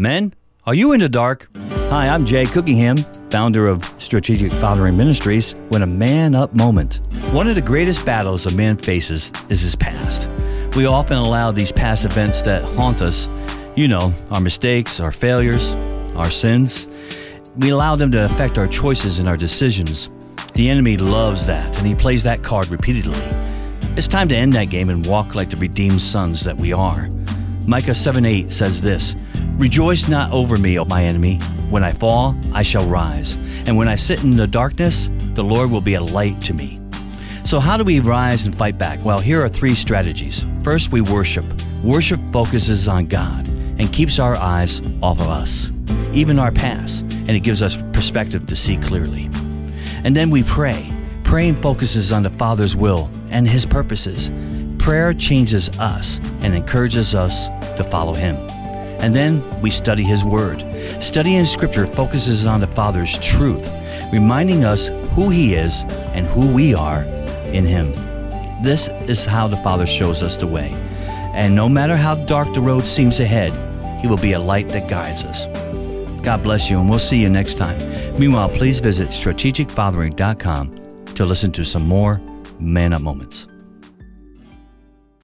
Men, are you in the dark? Hi, I'm Jay Cookingham, founder of Strategic Fathering Ministries, when a man up moment. One of the greatest battles a man faces is his past. We often allow these past events that haunt us, you know, our mistakes, our failures, our sins, we allow them to affect our choices and our decisions. The enemy loves that, and he plays that card repeatedly. It's time to end that game and walk like the redeemed sons that we are. Micah 7 8 says this Rejoice not over me, O my enemy. When I fall, I shall rise. And when I sit in the darkness, the Lord will be a light to me. So, how do we rise and fight back? Well, here are three strategies. First, we worship. Worship focuses on God and keeps our eyes off of us, even our past, and it gives us perspective to see clearly. And then we pray. Praying focuses on the Father's will and His purposes. Prayer changes us and encourages us to follow Him. And then we study His Word. Studying Scripture focuses on the Father's truth, reminding us who He is and who we are in Him. This is how the Father shows us the way. And no matter how dark the road seems ahead, He will be a light that guides us. God bless you, and we'll see you next time. Meanwhile, please visit strategicfathering.com to listen to some more Man Up Moments.